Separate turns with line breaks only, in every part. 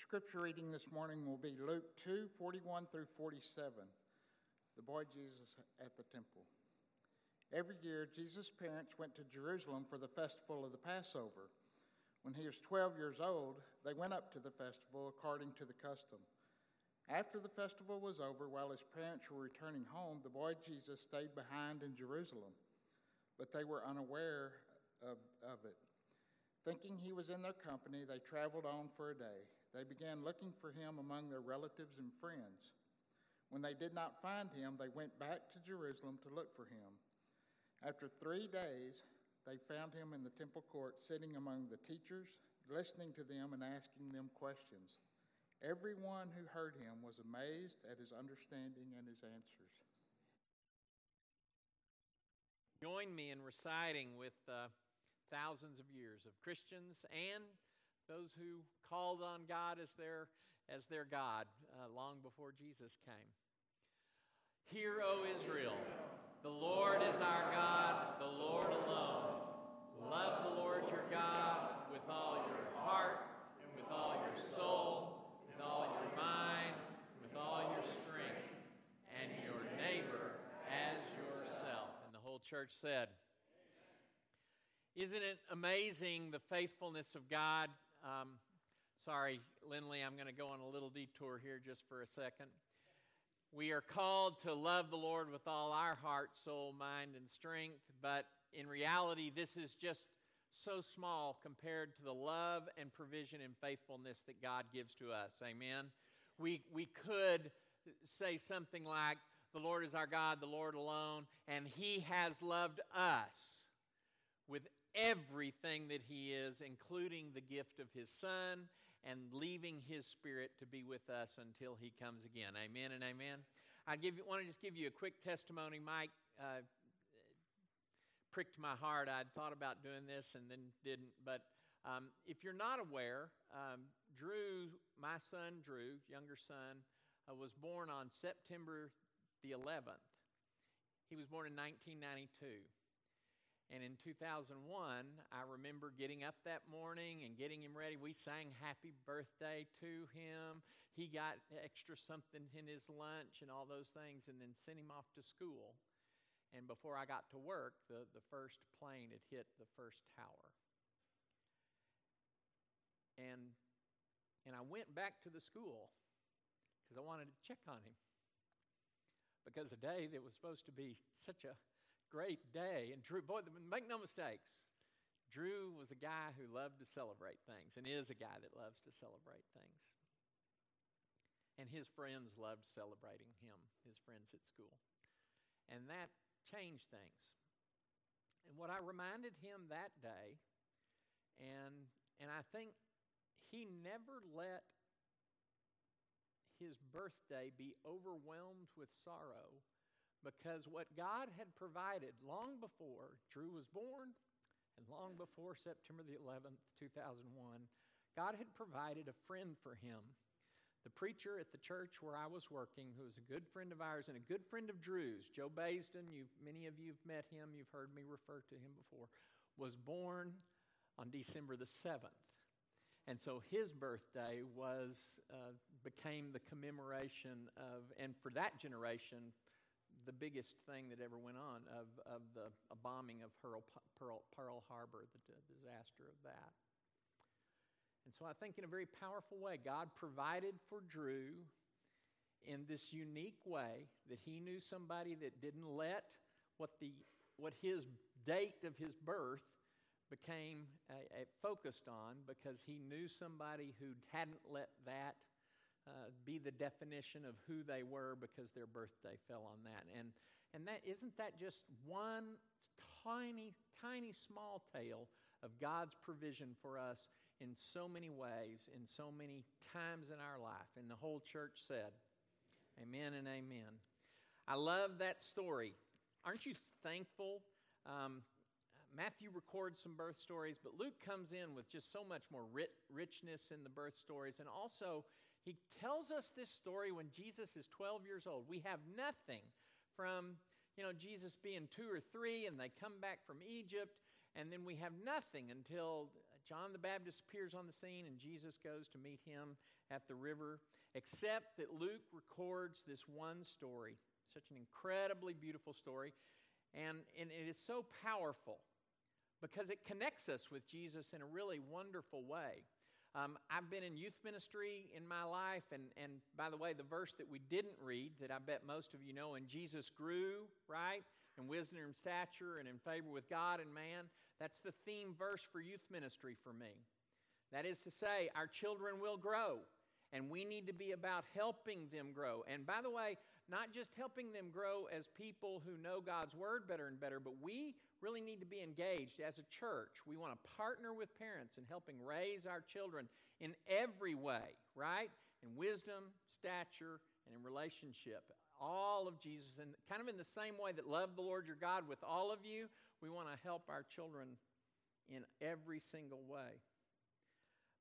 scripture reading this morning will be Luke 2 41 through 47. The boy Jesus at the temple. Every year, Jesus' parents went to Jerusalem for the festival of the Passover. When he was 12 years old, they went up to the festival according to the custom. After the festival was over, while his parents were returning home, the boy Jesus stayed behind in Jerusalem, but they were unaware of, of it. Thinking he was in their company, they traveled on for a day. They began looking for him among their relatives and friends. When they did not find him, they went back to Jerusalem to look for him. After three days, they found him in the temple court, sitting among the teachers, listening to them and asking them questions. Everyone who heard him was amazed at his understanding and his answers.
Join me in reciting with uh, thousands of years of Christians and those who called on God as their, as their God uh, long before Jesus came. Hear, O Israel. The Lord is our God, the Lord alone. Love the Lord your God with all your heart, and with all your soul, with all your mind, with all your strength, and your neighbor as yourself. And the whole church said, Isn't it amazing the faithfulness of God? Um, sorry, Lindley, I'm going to go on a little detour here just for a second. We are called to love the Lord with all our heart, soul, mind, and strength, but in reality, this is just so small compared to the love and provision and faithfulness that God gives to us. Amen. We, we could say something like, The Lord is our God, the Lord alone, and He has loved us with everything that He is, including the gift of His Son and leaving His Spirit to be with us until He comes again. Amen and amen. I give you, want to just give you a quick testimony. Mike uh, pricked my heart. I'd thought about doing this and then didn't. But um, if you're not aware, um, Drew, my son Drew, younger son, uh, was born on September the 11th. He was born in 1992. And in 2001, I remember getting up that morning and getting him ready. We sang happy birthday to him. He got extra something in his lunch and all those things, and then sent him off to school. And before I got to work, the, the first plane had hit the first tower. And, and I went back to the school because I wanted to check on him. Because the day that was supposed to be such a great day. And Drew, boy, make no mistakes, Drew was a guy who loved to celebrate things and is a guy that loves to celebrate things. And his friends loved celebrating him, his friends at school. And that changed things. And what I reminded him that day, and, and I think he never let his birthday be overwhelmed with sorrow because what God had provided long before Drew was born and long before September the 11th, 2001, God had provided a friend for him. The preacher at the church where I was working, who was a good friend of ours and a good friend of Drew's, Joe Baisden, you've, many of you have met him, you've heard me refer to him before, was born on December the 7th. And so his birthday was, uh, became the commemoration of, and for that generation, the biggest thing that ever went on of, of the bombing of Pearl, Pearl, Pearl Harbor, the, disaster of that. And so I think in a very powerful way, God provided for Drew in this unique way that he knew somebody that didn't let what, the, what his date of his birth became a, a focused on because he knew somebody who hadn't let that uh, be the definition of who they were because their birthday fell on that. And, and that, isn't that just one tiny, tiny small tale of God's provision for us in so many ways, in so many times in our life? And the whole church said, Amen and amen. I love that story. Aren't you thankful? Um, Matthew records some birth stories, but Luke comes in with just so much more rich, richness in the birth stories. And also, he tells us this story when Jesus is 12 years old. We have nothing from, you know, Jesus being two or three and they come back from Egypt, and then we have nothing until John the Baptist appears on the scene and Jesus goes to meet him at the river, except that Luke records this one story, such an incredibly beautiful story, and, and it is so powerful because it connects us with Jesus in a really wonderful way. Um, I've been in youth ministry in my life, and, and by the way, the verse that we didn't read, that I bet most of you know, and Jesus grew, right? In wisdom and stature and in favor with God and man. That's the theme verse for youth ministry for me. That is to say, our children will grow, and we need to be about helping them grow. And by the way, not just helping them grow as people who know God's word better and better, but we really need to be engaged as a church. We want to partner with parents in helping raise our children in every way, right? In wisdom, stature, and in relationship. All of Jesus, and kind of in the same way that love the Lord your God with all of you, we want to help our children in every single way.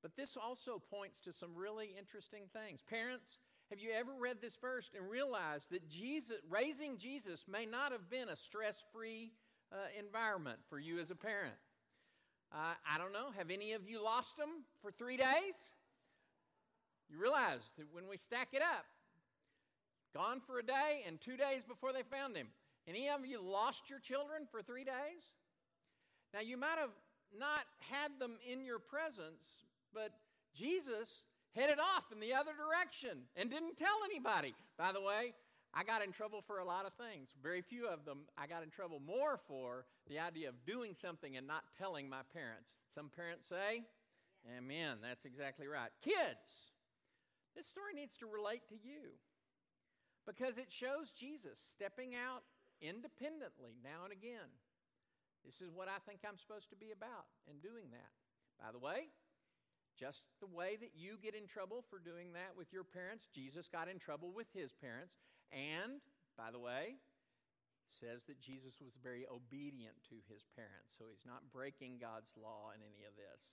But this also points to some really interesting things. Parents, have you ever read this verse and realized that Jesus, raising Jesus may not have been a stress free uh, environment for you as a parent? Uh, I don't know. Have any of you lost them for three days? You realize that when we stack it up, gone for a day and two days before they found him. Any of you lost your children for three days? Now, you might have not had them in your presence, but Jesus headed off in the other direction and didn't tell anybody. By the way, I got in trouble for a lot of things. Very few of them I got in trouble more for the idea of doing something and not telling my parents. Some parents say, Amen, that's exactly right. Kids, this story needs to relate to you because it shows Jesus stepping out independently now and again. This is what I think I'm supposed to be about in doing that. By the way, just the way that you get in trouble for doing that with your parents, Jesus got in trouble with his parents. And, by the way, says that Jesus was very obedient to his parents, so he's not breaking God's law in any of this.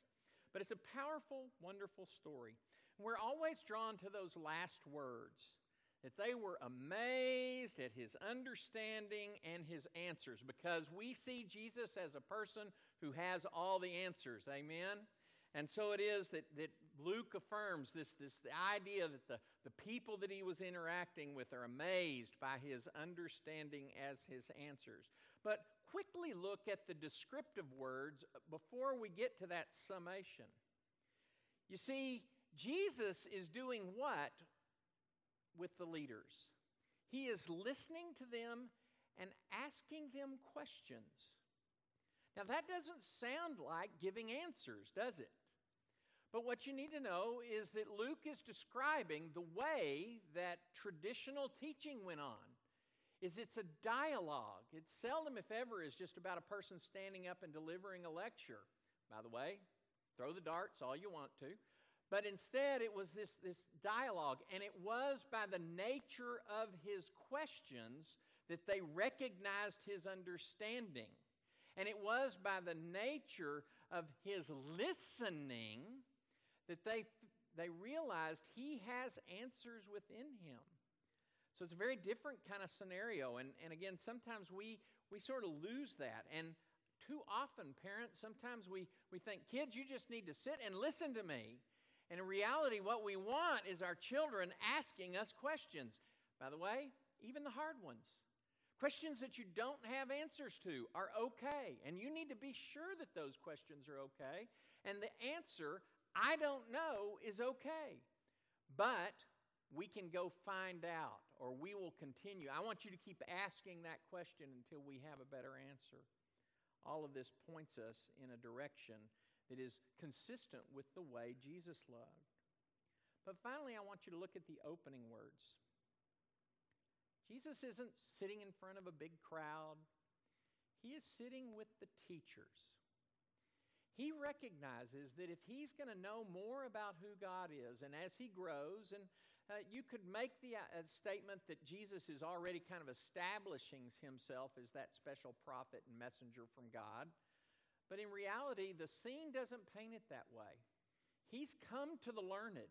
But it's a powerful, wonderful story. We're always drawn to those last words that they were amazed at his understanding and his answers because we see Jesus as a person who has all the answers. Amen? And so it is that, that Luke affirms this, this the idea that the, the people that he was interacting with are amazed by his understanding as his answers. But quickly look at the descriptive words before we get to that summation. You see, Jesus is doing what with the leaders? He is listening to them and asking them questions. Now, that doesn't sound like giving answers, does it? But what you need to know is that Luke is describing the way that traditional teaching went on. Is it's a dialogue. It seldom, if ever, is just about a person standing up and delivering a lecture. By the way, throw the darts all you want to. But instead, it was this, this dialogue, and it was by the nature of his questions that they recognized his understanding. And it was by the nature of his listening that they, they realized he has answers within him. So it's a very different kind of scenario. And, and again, sometimes we, we sort of lose that. And too often, parents, sometimes we, we think, kids, you just need to sit and listen to me. And in reality, what we want is our children asking us questions. By the way, even the hard ones. Questions that you don't have answers to are okay. And you need to be sure that those questions are okay. And the answer I don't know is okay. But we can go find out, or we will continue. I want you to keep asking that question until we have a better answer. All of this points us in a direction that is consistent with the way Jesus loved. But finally, I want you to look at the opening words. Jesus isn't sitting in front of a big crowd, he is sitting with the teachers he recognizes that if he's going to know more about who God is, and as he grows, and uh, you could make the uh, statement that Jesus is already kind of establishing himself as that special prophet and messenger from God. But in reality, the scene doesn't paint it that way. He's come to the learned.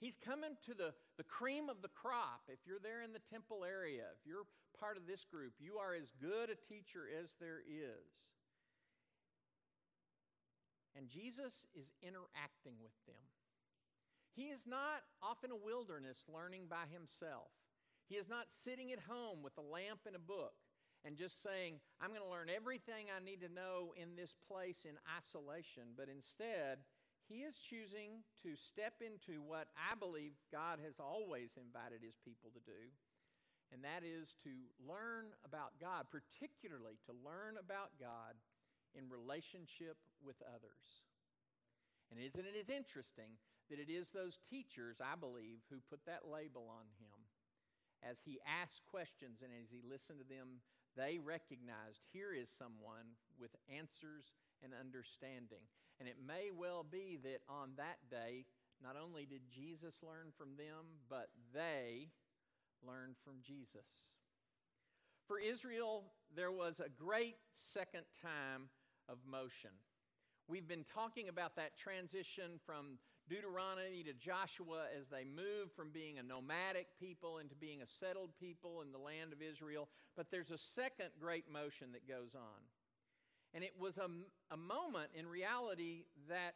He's coming to the, the cream of the crop. If you're there in the temple area, if you're part of this group, you are as good a teacher as there is. and Jesus is interacting with them. He is not off in a wilderness learning by himself. He is not sitting at home with a lamp and a book and just saying, I'm going to learn everything I need to know in this place in isolation. But instead, he is choosing to step into what I believe God has always invited his people to do, and that is to learn about God, particularly to learn about God in relationship with others. And isn't it is interesting that it is those teachers, I believe, who put that label on him. As he asked questions and as he listened to them, they recognized here is someone with answers and understanding. And it may well be that on that day, not only did Jesus learn from them, but they learned from Jesus. For Israel, there was a great second time of motion. We've been talking about that transition from Deuteronomy to Joshua as they move from being a nomadic people into being a settled people in the land of Israel. But there's a second great motion that goes on. And it was a, a moment in reality that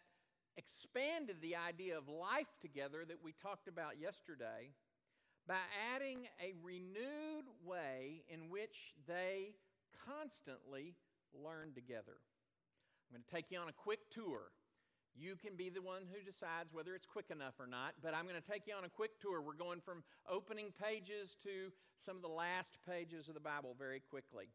expanded the idea of life together that we talked about yesterday by adding a renewed way in which they constantly learn together. I'm going to take you on a quick tour you can be the one who decides whether it's quick enough or not, but I'm going to take you on a quick tour. We're going from opening pages to some of the last pages of the Bible very quickly.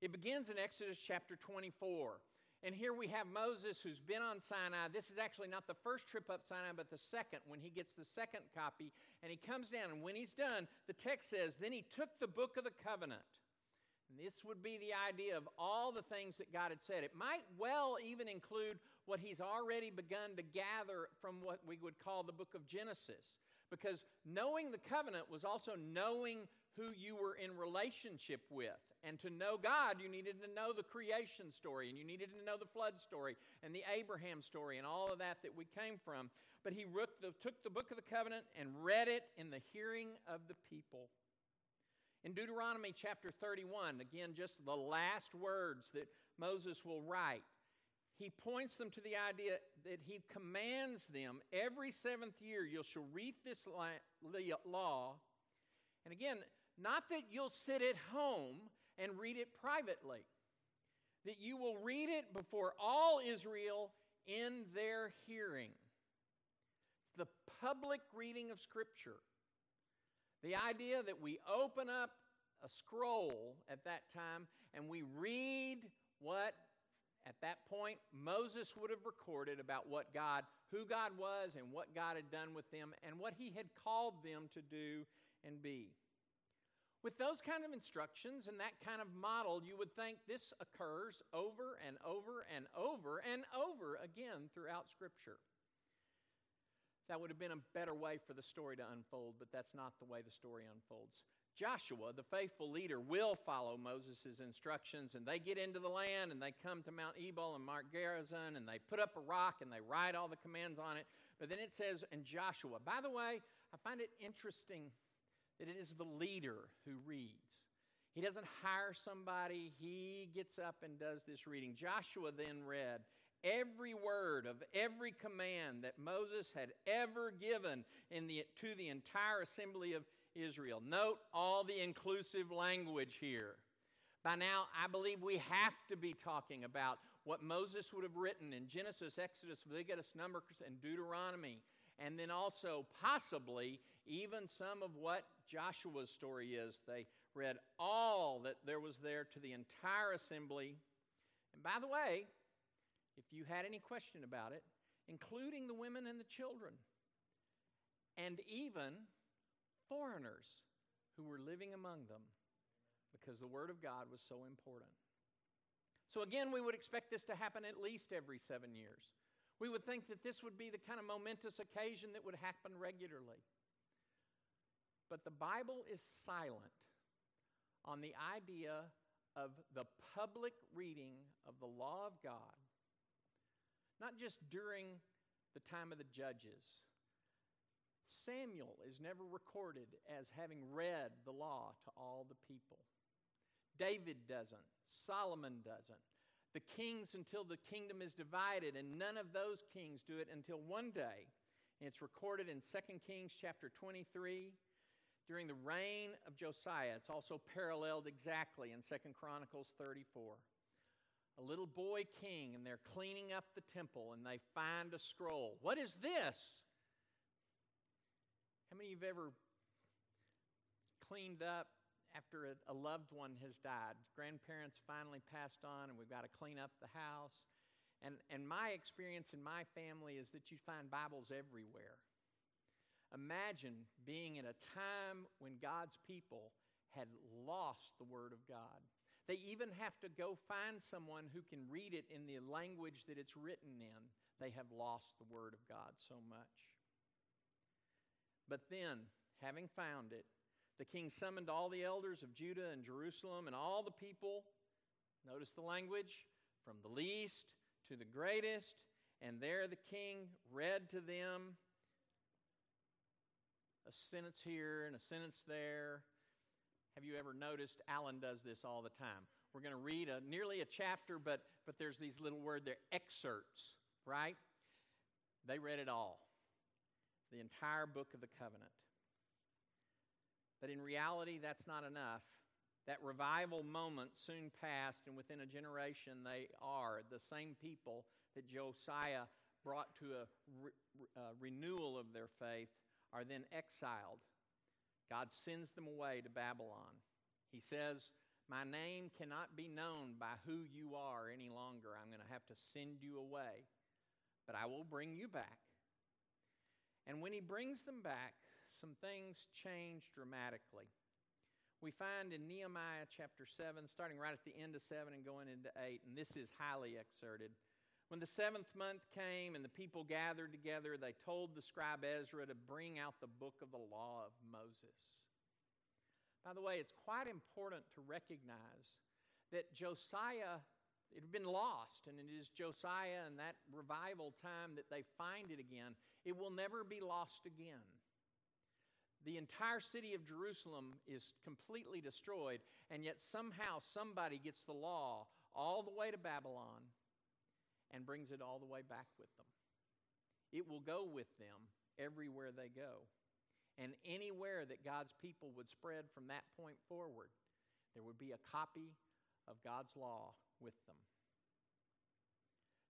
It begins in Exodus chapter 24. And here we have Moses who's been on Sinai. This is actually not the first trip up Sinai, but the second, when he gets the second copy. And he comes down, and when he's done, the text says, Then he took the book of the covenant and this would be the idea of all the things that God had said. It might well even include what He's already begun to gather from what we would call the book of Genesis. Because knowing the covenant was also knowing who you were in relationship with. And to know God, you needed to know the creation story, and you needed to know the flood story, and the Abraham story, and all of that that we came from. But he took the book of the covenant and read it in the hearing of the people. In Deuteronomy chapter 31, again, just the last words that Moses will write, he points them to the idea that he commands them every seventh year, you shall read this law. And again, not that you'll sit at home and read it privately, that you will read it before all Israel in their hearing. It's the public reading of Scripture. The idea that we open up a scroll at that time and we read what at that point Moses would have recorded about what God, who God was and what God had done with them and what he had called them to do and be. With those kind of instructions and that kind of model, you would think this occurs over and over and over and over again throughout Scripture. That would have been a better way for the story to unfold, but that's not the way the story unfolds. Joshua, the faithful leader, will follow Moses' instructions, and they get into the land and they come to Mount Ebal and Mount Gerizim and they put up a rock and they write all the commands on it. But then it says, and Joshua, by the way, I find it interesting that it is the leader who reads. He doesn't hire somebody, he gets up and does this reading. Joshua then read, every word of every command that Moses had ever given the, to the entire assembly of Israel. Note all the inclusive language here. By now, I believe we have to be talking about what Moses would have written in Genesis, Exodus, Leviticus, Numbers, and Deuteronomy, and then also possibly even some of what Joshua's story is. They read all that there was there to the entire assembly. And by the way, if you had any question about it, including the women and the children, and even foreigners who were living among them because the Word of God was so important. So, again, we would expect this to happen at least every seven years. We would think that this would be the kind of momentous occasion that would happen regularly. But the Bible is silent on the idea of the public reading of the law of God not just during the time of the judges. Samuel is never recorded as having read the law to all the people. David doesn't. Solomon doesn't. The kings until the kingdom is divided, and none of those kings do it until one day. And it's recorded in 2 Kings chapter 23 during the reign of Josiah. It's also paralleled exactly in 2 Chronicles 34. A little boy king, and they're cleaning up the temple, and they find a scroll. What is this? How many of you have ever cleaned up after a, loved one has died. Grandparents finally passed on, and we've got to clean up the house. And, and my experience in my family is that you find Bibles everywhere. Imagine being in a time when God's people had lost the Word of God. They even have to go find someone who can read it in the language that it's written in. They have lost the Word of God so much. But then, having found it, the king summoned all the elders of Judah and Jerusalem and all the people. Notice the language from the least to the greatest. And there the king read to them a sentence here and a sentence there. Have you ever noticed Alan does this all the time? We're going to read a, nearly a chapter, but, but there's these little words, they're excerpts, right? They read it all, the entire book of the covenant. But in reality, that's not enough. That revival moment soon passed, and within a generation, they are the same people that Josiah brought to a, re- a uh, renewal of their faith are then exiled. God sends them away to Babylon. He says, My name cannot be known by who you are any longer. I'm going to have to send you away, but I will bring you back. And when he brings them back, some things change dramatically. We find in Nehemiah chapter 7, starting right at the end of 7 and going into 8, and this is highly excerpted. When the seventh month came and the people gathered together, they told the scribe Ezra to bring out the book of the law of Moses. By the way, it's quite important to recognize that Josiah, it had been lost, and it is Josiah and that revival time that they find it again. It will never be lost again the entire city of Jerusalem is completely destroyed, and yet somehow somebody gets the law all the way to Babylon and brings it all the way back with them. It will go with them everywhere they go. And anywhere that God's people would spread from that point forward, there would be a copy of God's law with them.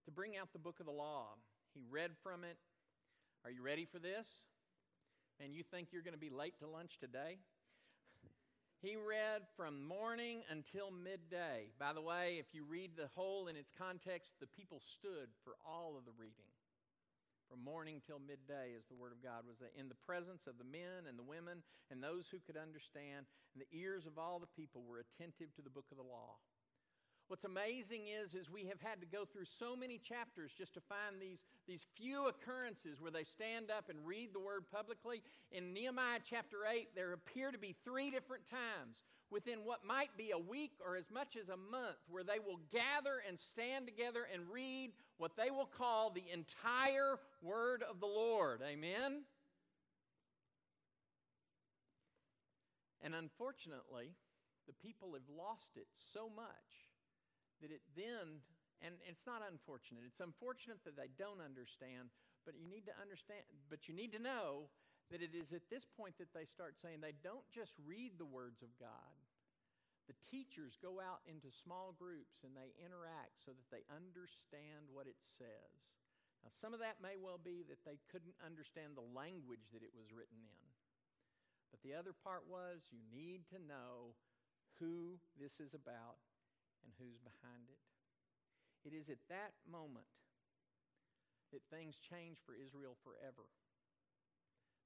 To bring out the book of the law, he read from it. Are you ready for this? And you think you're going to be late to lunch today? He read from morning until midday. By the way, if you read the whole in its context, the people stood for all of the reading. From morning till midday, as the Word of God was in the presence of the men and the women and those who could understand, and the ears of all the people were attentive to the book of the law. What's amazing is, is we have had to go through so many chapters just to find these, these few occurrences where they stand up and read the word publicly. In Nehemiah chapter 8, there appear to be three different times within what might be a week or as much as a month where they will gather and stand together and read what they will call the entire word of the Lord. Amen? And unfortunately, the people have lost it so much that it then, and it's not unfortunate, it's unfortunate that they don't understand, but you need to understand, but you need to know that it is at this point that they start saying they don't just read the words of God. The teachers go out into small groups and they interact so that they understand what it says. Now, some of that may well be that they couldn't understand the language that it was written in. But the other part was you need to know who this is about and who's behind it. It is at that moment that things change for Israel forever.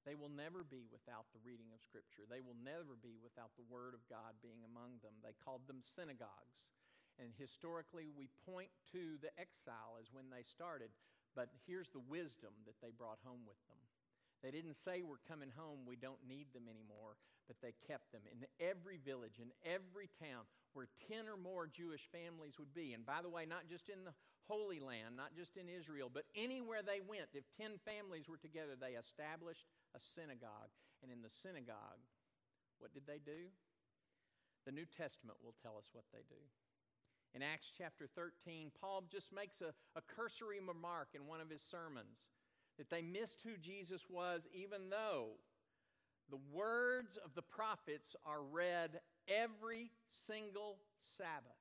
They will never be without the reading of Scripture. They will never be without the Word of God being among them. They called them synagogues. And historically, we point to the exile as when they started. But here's the wisdom that they brought home with them. They didn't say, We're coming home, we don't need them anymore, but they kept them. In every village, in every town, where 10 or more Jewish families would be. And by the way, not just in the Holy Land, not just in Israel, but anywhere they went, if 10 families were together, they established a synagogue. And in the synagogue, what did they do? The New Testament will tell us what they do. In Acts chapter 13, Paul just makes a, a cursory remark in one of his sermons that they missed who Jesus was, even though the words of the prophets are read every single Sabbath.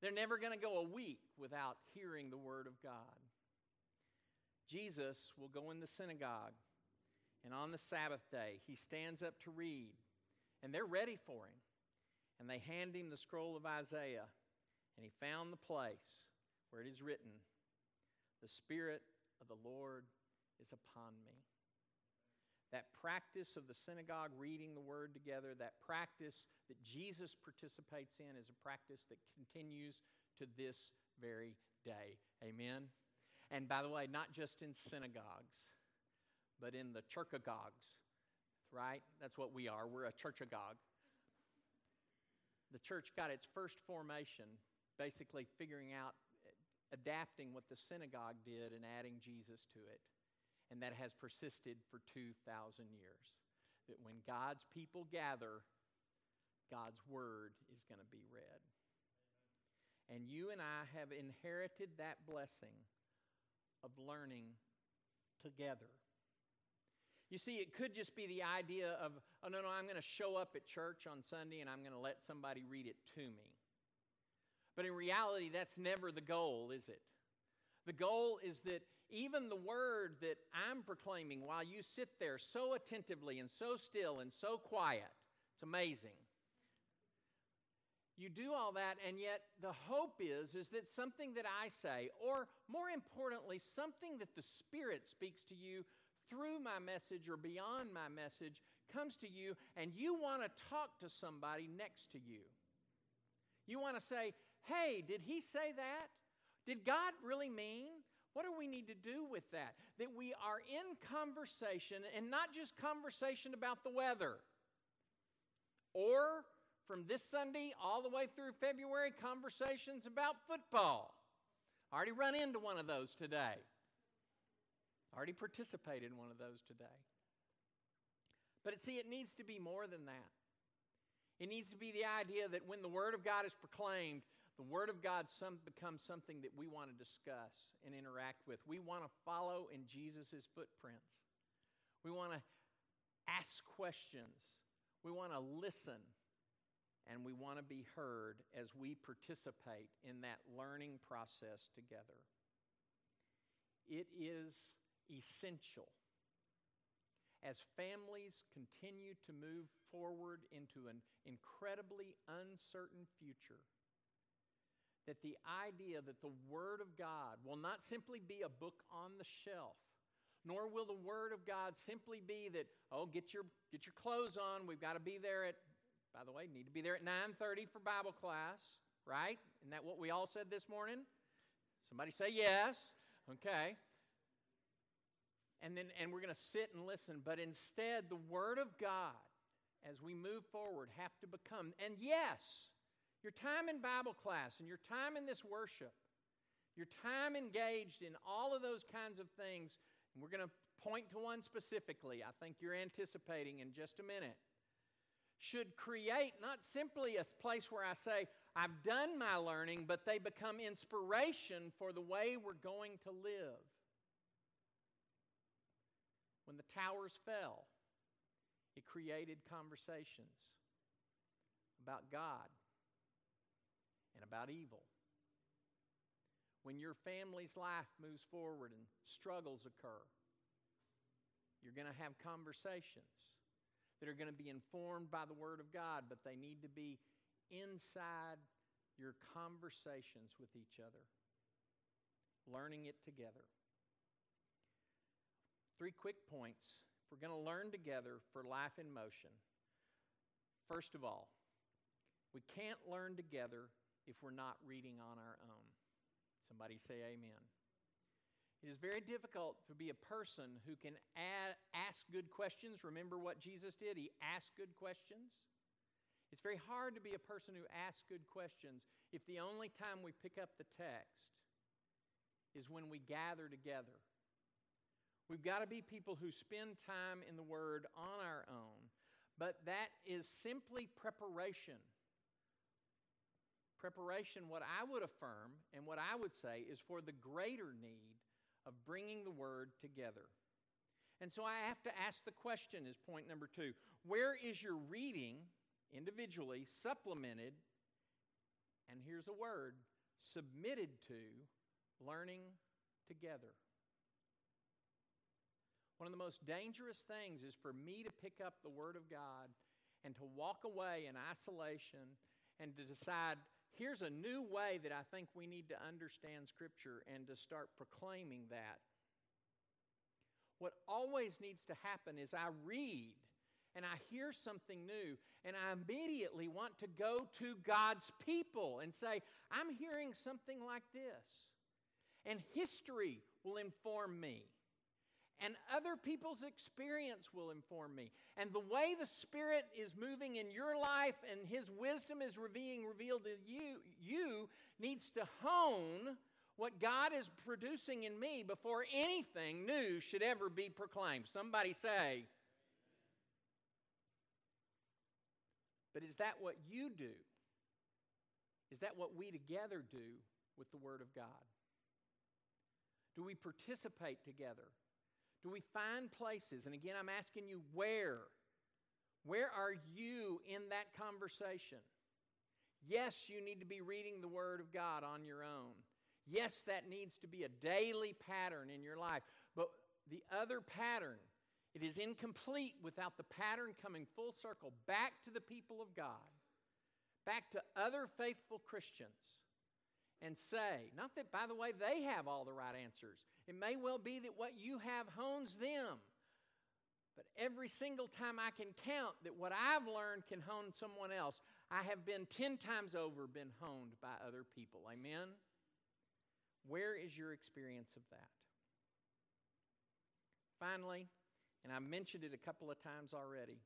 They're never going to go a week without hearing the Word of God. Jesus will go in the synagogue, and on the Sabbath day, he stands up to read, and they're ready for him. And they hand him the scroll of Isaiah, and he found the place where it is written, The Spirit of the Lord is upon me. That practice of the synagogue reading the word together, that practice that Jesus participates in, is a practice that continues to this very day. Amen? And by the way, not just in synagogues, but in the churchagogues, right? That's what we are. We're a churchagogue. The church got its first formation basically figuring out, adapting what the synagogue did and adding Jesus to it and that has persisted for 2,000 years. That when God's people gather, God's word is going to be read. And you and I have inherited that blessing of learning together. You see, it could just be the idea of, oh, no, no, I'm going to show up at church on Sunday and I'm going to let somebody read it to me. But in reality, that's never the goal, is it? The goal is that even the word that I'm proclaiming while you sit there so attentively and so still and so quiet, it's amazing. You do all that, and yet the hope is, is that something that I say, or more importantly, something that the Spirit speaks to you through my message or beyond my message, comes to you, and you want to talk to somebody next to you. You want to say, Hey, did he say that? Did God really mean? What do we need to do with that? That we are in conversation and not just conversation about the weather. Or from this Sunday all the way through February, conversations about football. I already run into one of those today. I already participated in one of those today. But see, it needs to be more than that. It needs to be the idea that when the Word of God is proclaimed, the Word of God some, becomes something that we want to discuss and interact with. We want to follow in Jesus' footprints. We want to ask questions. We want to listen. And we want to be heard as we participate in that learning process together. It is essential as families continue to move forward into an incredibly uncertain future that the idea that the Word of God will not simply be a book on the shelf, nor will the Word of God simply be that, oh, get your, get your clothes on. We've got to be there at, by the way, need to be there at 9.30 for Bible class, right? Isn't that what we all said this morning? Somebody say yes. Okay. And then and we're going to sit and listen, but instead the word of God as we move forward have to become and yes, your time in Bible class and your time in this worship, your time engaged in all of those kinds of things, and we're going to point to one specifically, I think you're anticipating in just a minute, should create not simply a place where I say, I've done my learning, but they become inspiration for the way we're going to live. When the towers fell, it created conversations about God and about evil. When your family's life moves forward and struggles occur, you're going to have conversations that are going to be informed by the Word of God, but they need to be inside your conversations with each other, learning it together. Three quick points. If we're going to learn together for life in motion, first of all, we can't learn together if we're not reading on our own. Somebody say amen. It is very difficult to be a person who can add, ask good questions. Remember what Jesus did? He asked good questions. It's very hard to be a person who asks good questions if the only time we pick up the text is when we gather together. We've got to be people who spend time in the Word on our own, but that is simply preparation Preparation, what I would affirm and what I would say, is for the greater need of bringing the Word together. And so I have to ask the question, is point number two where is your reading individually supplemented, and here's a word, submitted to learning together? One of the most dangerous things is for me to pick up the Word of God and to walk away in isolation and to decide, here's a new way that I think we need to understand Scripture and to start proclaiming that. What always needs to happen is I read and I hear something new, and I immediately want to go to God's people and say, I'm hearing something like this. And history will inform me and other people's experience will inform me. And the way the Spirit is moving in your life and His wisdom is being revealed to you, you needs to hone what God is producing in me before anything new should ever be proclaimed. Somebody say, But is that what you do? Is that what we together do with the Word of God? Do we participate together? Do we find places? And again, I'm asking you, where? Where are you in that conversation? Yes, you need to be reading the Word of God on your own. Yes, that needs to be a daily pattern in your life. But the other pattern, it is incomplete without the pattern coming full circle back to the people of God, back to other faithful Christians and say, not that, by the way, they have all the right answers. It may well be that what you have hones them. But every single time I can count that what I've learned can hone someone else, I have been 10 times over been honed by other people. Amen? Where is your experience of that? Finally, and I mentioned it a couple of times already,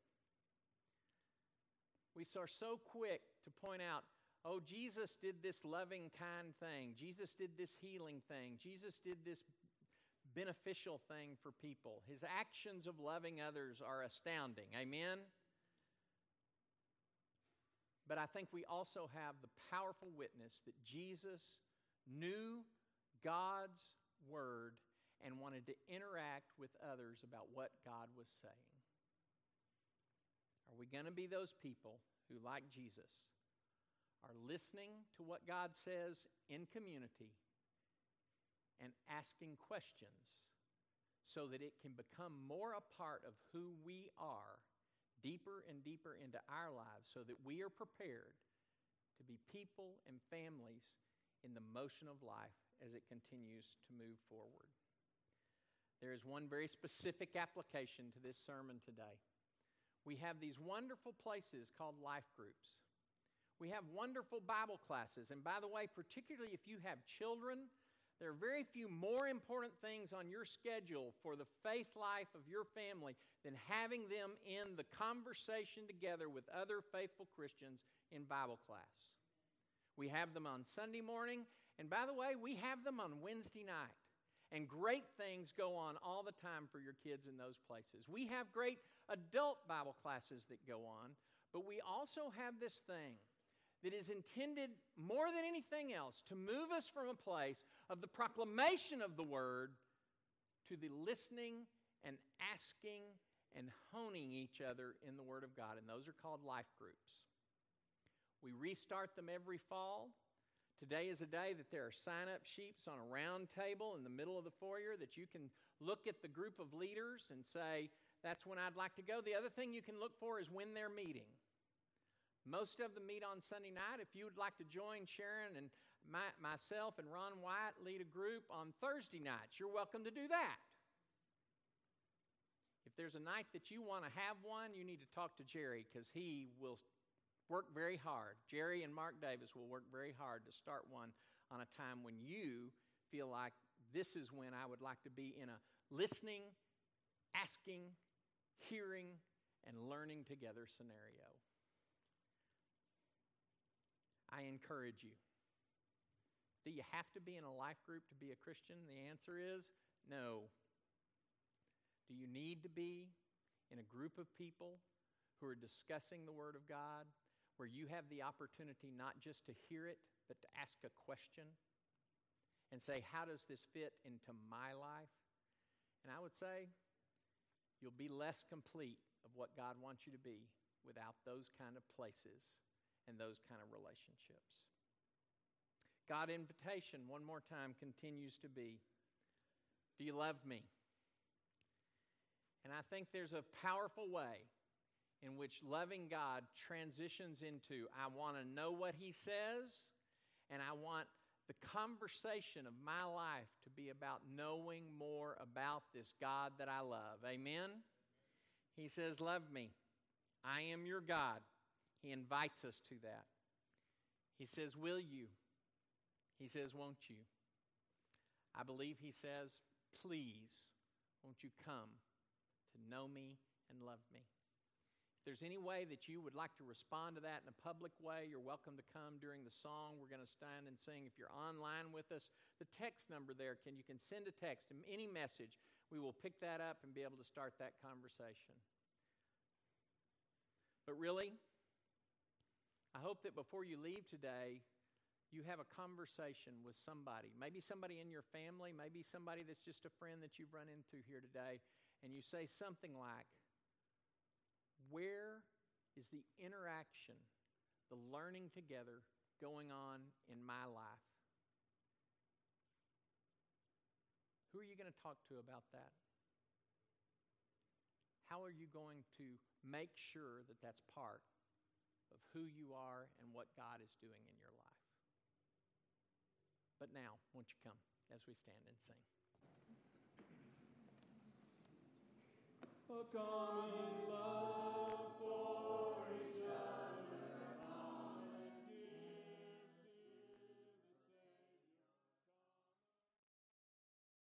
we are so quick to point out oh, Jesus did this loving, kind thing. Jesus did this healing thing. Jesus did this beneficial thing for people. His actions of loving others are astounding. Amen? But I think we also have the powerful witness that Jesus knew God's word and wanted to interact with others about what God was saying. Are we going to be those people who, like Jesus, are listening to what God says in community and asking questions so that it can become more a part of who we are deeper and deeper into our lives so that we are prepared to be people and families in the motion of life as it continues to move forward. There is one very specific application to this sermon today. We have these wonderful places called life groups. We have wonderful Bible classes. And by the way, particularly if you have children, there are very few more important things on your schedule for the faith life of your family than having them in the conversation together with other faithful Christians in Bible class. We have them on Sunday morning, and by the way, we have them on Wednesday night. And great things go on all the time for your kids in those places. We have great adult Bible classes that go on, but we also have this thing that is intended more than anything else to move us from a place of the proclamation of the word to the listening and asking and honing each other in the Word of God. And those are called life groups. We restart them every fall. Today is a day that there are sign up sheets on a round table in the middle of the foyer that you can look at the group of leaders and say, That's when I'd like to go. The other thing you can look for is when they're meeting. Most of them meet on Sunday night. If you would like to join Sharon and my, myself and Ron White lead a group on Thursday nights, you're welcome to do that. If there's a night that you want to have one, you need to talk to Jerry because he will work very hard. Jerry and Mark Davis will work very hard to start one on a time when you feel like this is when I would like to be in a listening, asking, hearing, and learning together scenario. I encourage you. Do you have to be in a life group to be a Christian? The answer is no. Do you need to be in a group of people who are discussing the Word of God, where you have the opportunity not just to hear it, but to ask a question and say, How does this fit into my life? And I would say, you'll be less complete of what God wants you to be without those kind of places and those kind of relationships. God invitation, one more time, continues to be Do you love me? And I think there's a powerful way in which loving God transitions into I want to know what He says, and I want the conversation of my life to be about knowing more about this God that I love. Amen? He says, Love me. I am your God. He invites us to that. He says, Will you? He says, Won't you? I believe he says, Please, won't you come to know me and love me. If there's any way that you would like to respond to that in a public way, you're welcome to come during the song. We're going to stand and sing. If you're online with us, the text number there, can you can send a text, any message. We will pick that up and be able to start that conversation. But really, I hope that before you leave today, you have a conversation with somebody, maybe somebody in your family, maybe somebody that's just a friend that you've run into here today, and you say something like, Where is the interaction, the learning together going on in my life? Who are you going to talk to about that? How are you going to make sure that that's part of who you are and what God is doing in your life? But now, won't you come as we stand and sing?
a common love.